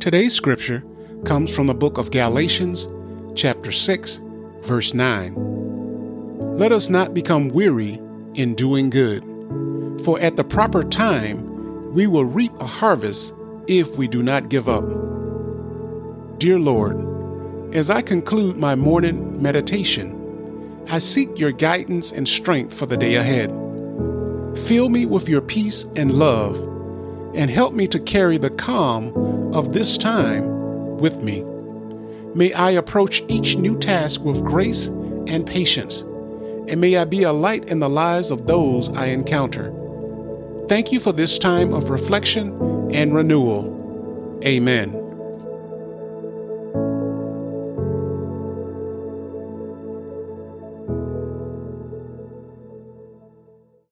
Today's scripture comes from the book of Galatians, chapter 6, verse 9. Let us not become weary in doing good, for at the proper time we will reap a harvest if we do not give up. Dear Lord, as I conclude my morning meditation, I seek your guidance and strength for the day ahead. Fill me with your peace and love, and help me to carry the calm of this time with me. May I approach each new task with grace and patience, and may I be a light in the lives of those I encounter. Thank you for this time of reflection and renewal. Amen.